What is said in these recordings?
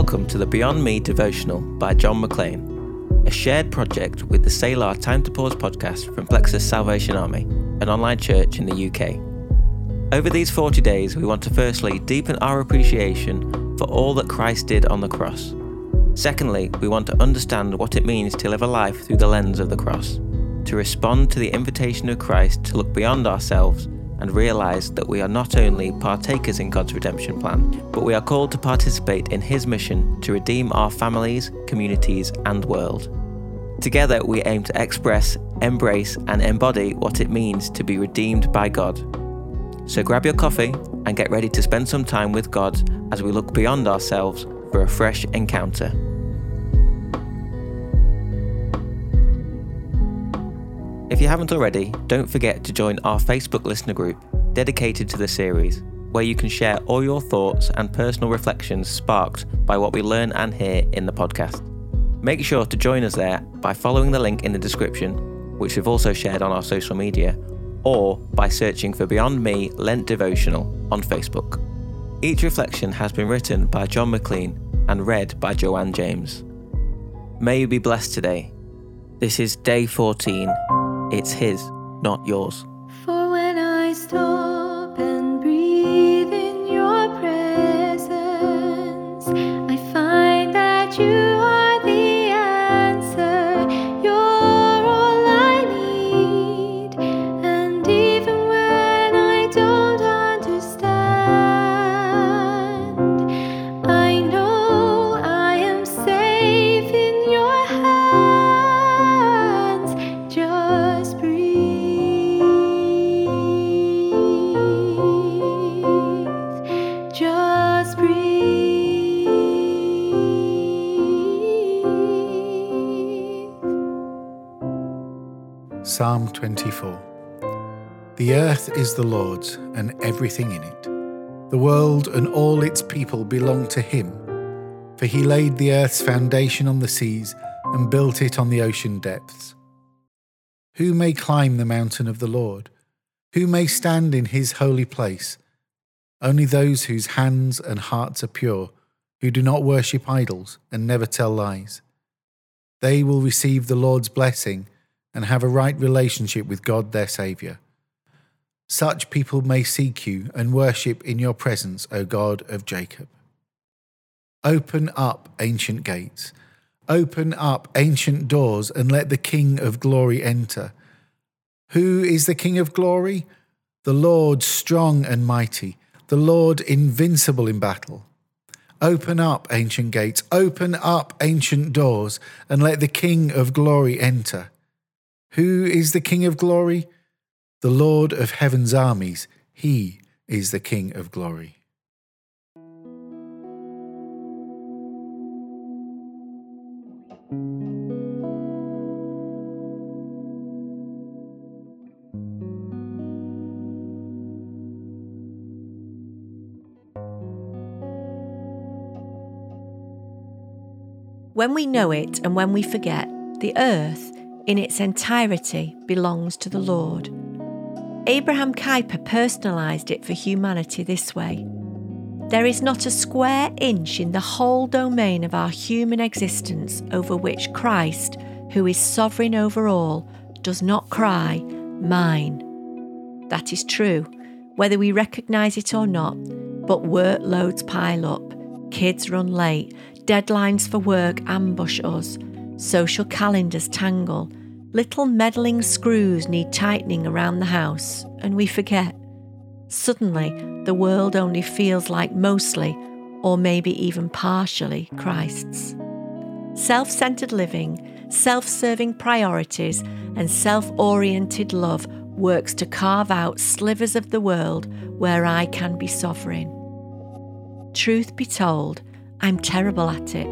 Welcome to the Beyond Me devotional by John McLean, a shared project with the Selah Time to Pause podcast from Plexus Salvation Army, an online church in the UK. Over these 40 days, we want to firstly deepen our appreciation for all that Christ did on the cross. Secondly, we want to understand what it means to live a life through the lens of the cross, to respond to the invitation of Christ to look beyond ourselves and realize that we are not only partakers in God's redemption plan, but we are called to participate in His mission to redeem our families, communities, and world. Together, we aim to express, embrace, and embody what it means to be redeemed by God. So grab your coffee and get ready to spend some time with God as we look beyond ourselves for a fresh encounter. If you haven't already, don't forget to join our Facebook listener group dedicated to the series, where you can share all your thoughts and personal reflections sparked by what we learn and hear in the podcast. Make sure to join us there by following the link in the description, which we've also shared on our social media, or by searching for Beyond Me Lent Devotional on Facebook. Each reflection has been written by John McLean and read by Joanne James. May you be blessed today. This is day 14 it's his, not yours. Psalm 24 The earth is the Lord's and everything in it. The world and all its people belong to him. For he laid the earth's foundation on the seas and built it on the ocean depths. Who may climb the mountain of the Lord? Who may stand in his holy place? Only those whose hands and hearts are pure, who do not worship idols and never tell lies. They will receive the Lord's blessing and have a right relationship with God their Saviour. Such people may seek you and worship in your presence, O God of Jacob. Open up ancient gates, open up ancient doors, and let the King of glory enter. Who is the King of glory? The Lord strong and mighty, the Lord invincible in battle. Open up ancient gates, open up ancient doors, and let the King of glory enter. Who is the King of glory? The Lord of heaven's armies. He is the King of glory. When we know it and when we forget, the earth in its entirety belongs to the Lord. Abraham Kuyper personalised it for humanity this way There is not a square inch in the whole domain of our human existence over which Christ, who is sovereign over all, does not cry, Mine. That is true, whether we recognise it or not, but workloads pile up, kids run late, deadlines for work ambush us, social calendars tangle, Little meddling screws need tightening around the house, and we forget. Suddenly, the world only feels like mostly, or maybe even partially, Christ's. Self centered living, self serving priorities, and self oriented love works to carve out slivers of the world where I can be sovereign. Truth be told, I'm terrible at it,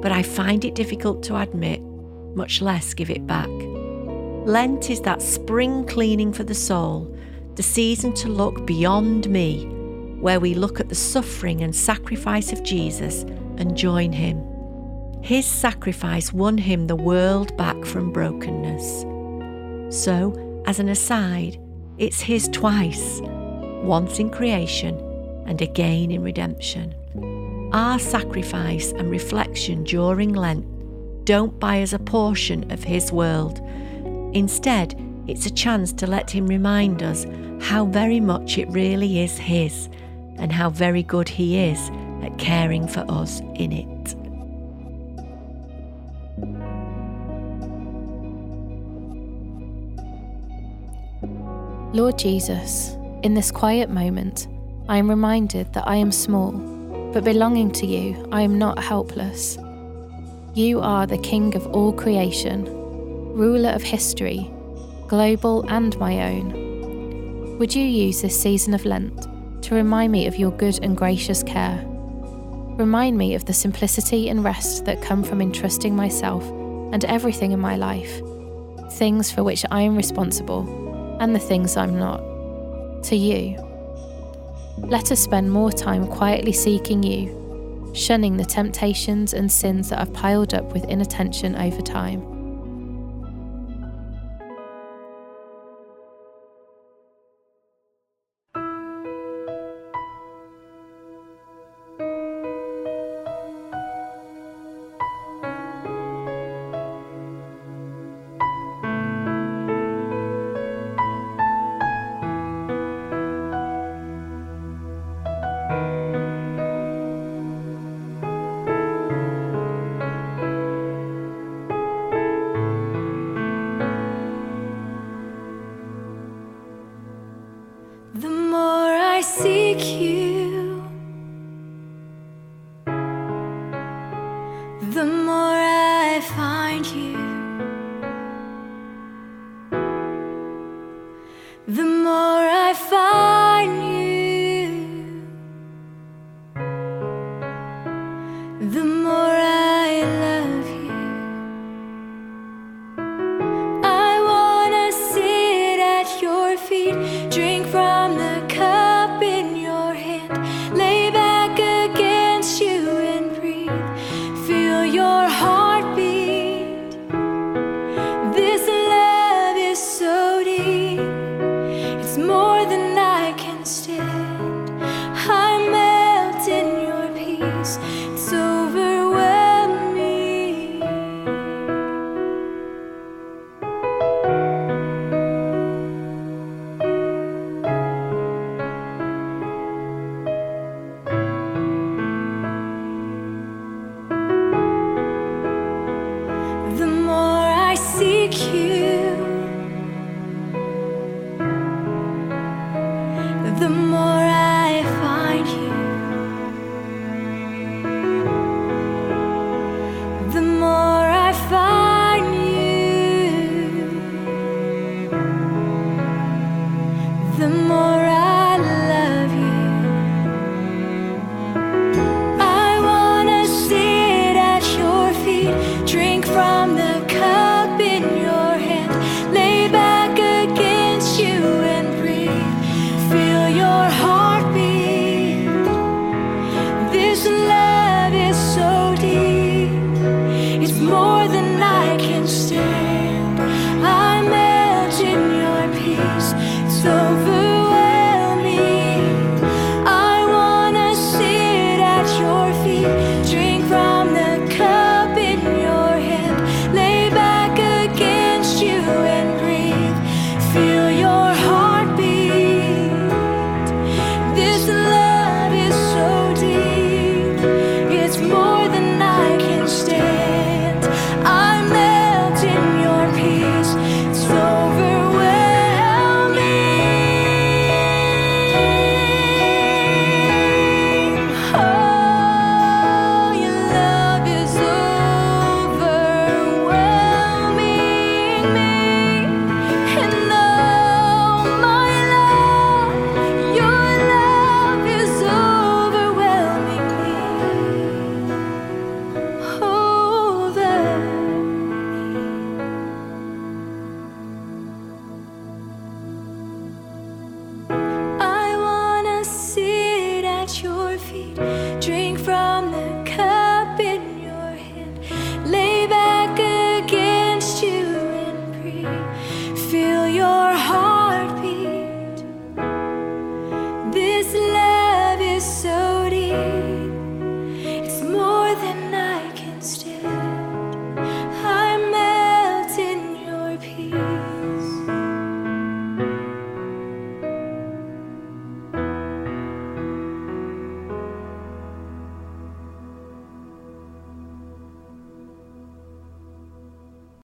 but I find it difficult to admit much less give it back. Lent is that spring cleaning for the soul, the season to look beyond me, where we look at the suffering and sacrifice of Jesus and join him. His sacrifice won him the world back from brokenness. So, as an aside, it's his twice once in creation and again in redemption. our sacrifice and reflection during Lent don't buy us a portion of His world. Instead, it's a chance to let Him remind us how very much it really is His and how very good He is at caring for us in it. Lord Jesus, in this quiet moment, I am reminded that I am small, but belonging to you, I am not helpless. You are the King of all creation, ruler of history, global and my own. Would you use this season of Lent to remind me of your good and gracious care? Remind me of the simplicity and rest that come from entrusting myself and everything in my life, things for which I am responsible and the things I'm not, to you. Let us spend more time quietly seeking you, shunning the temptations and sins that have piled up with inattention over time. The more I find you, more I find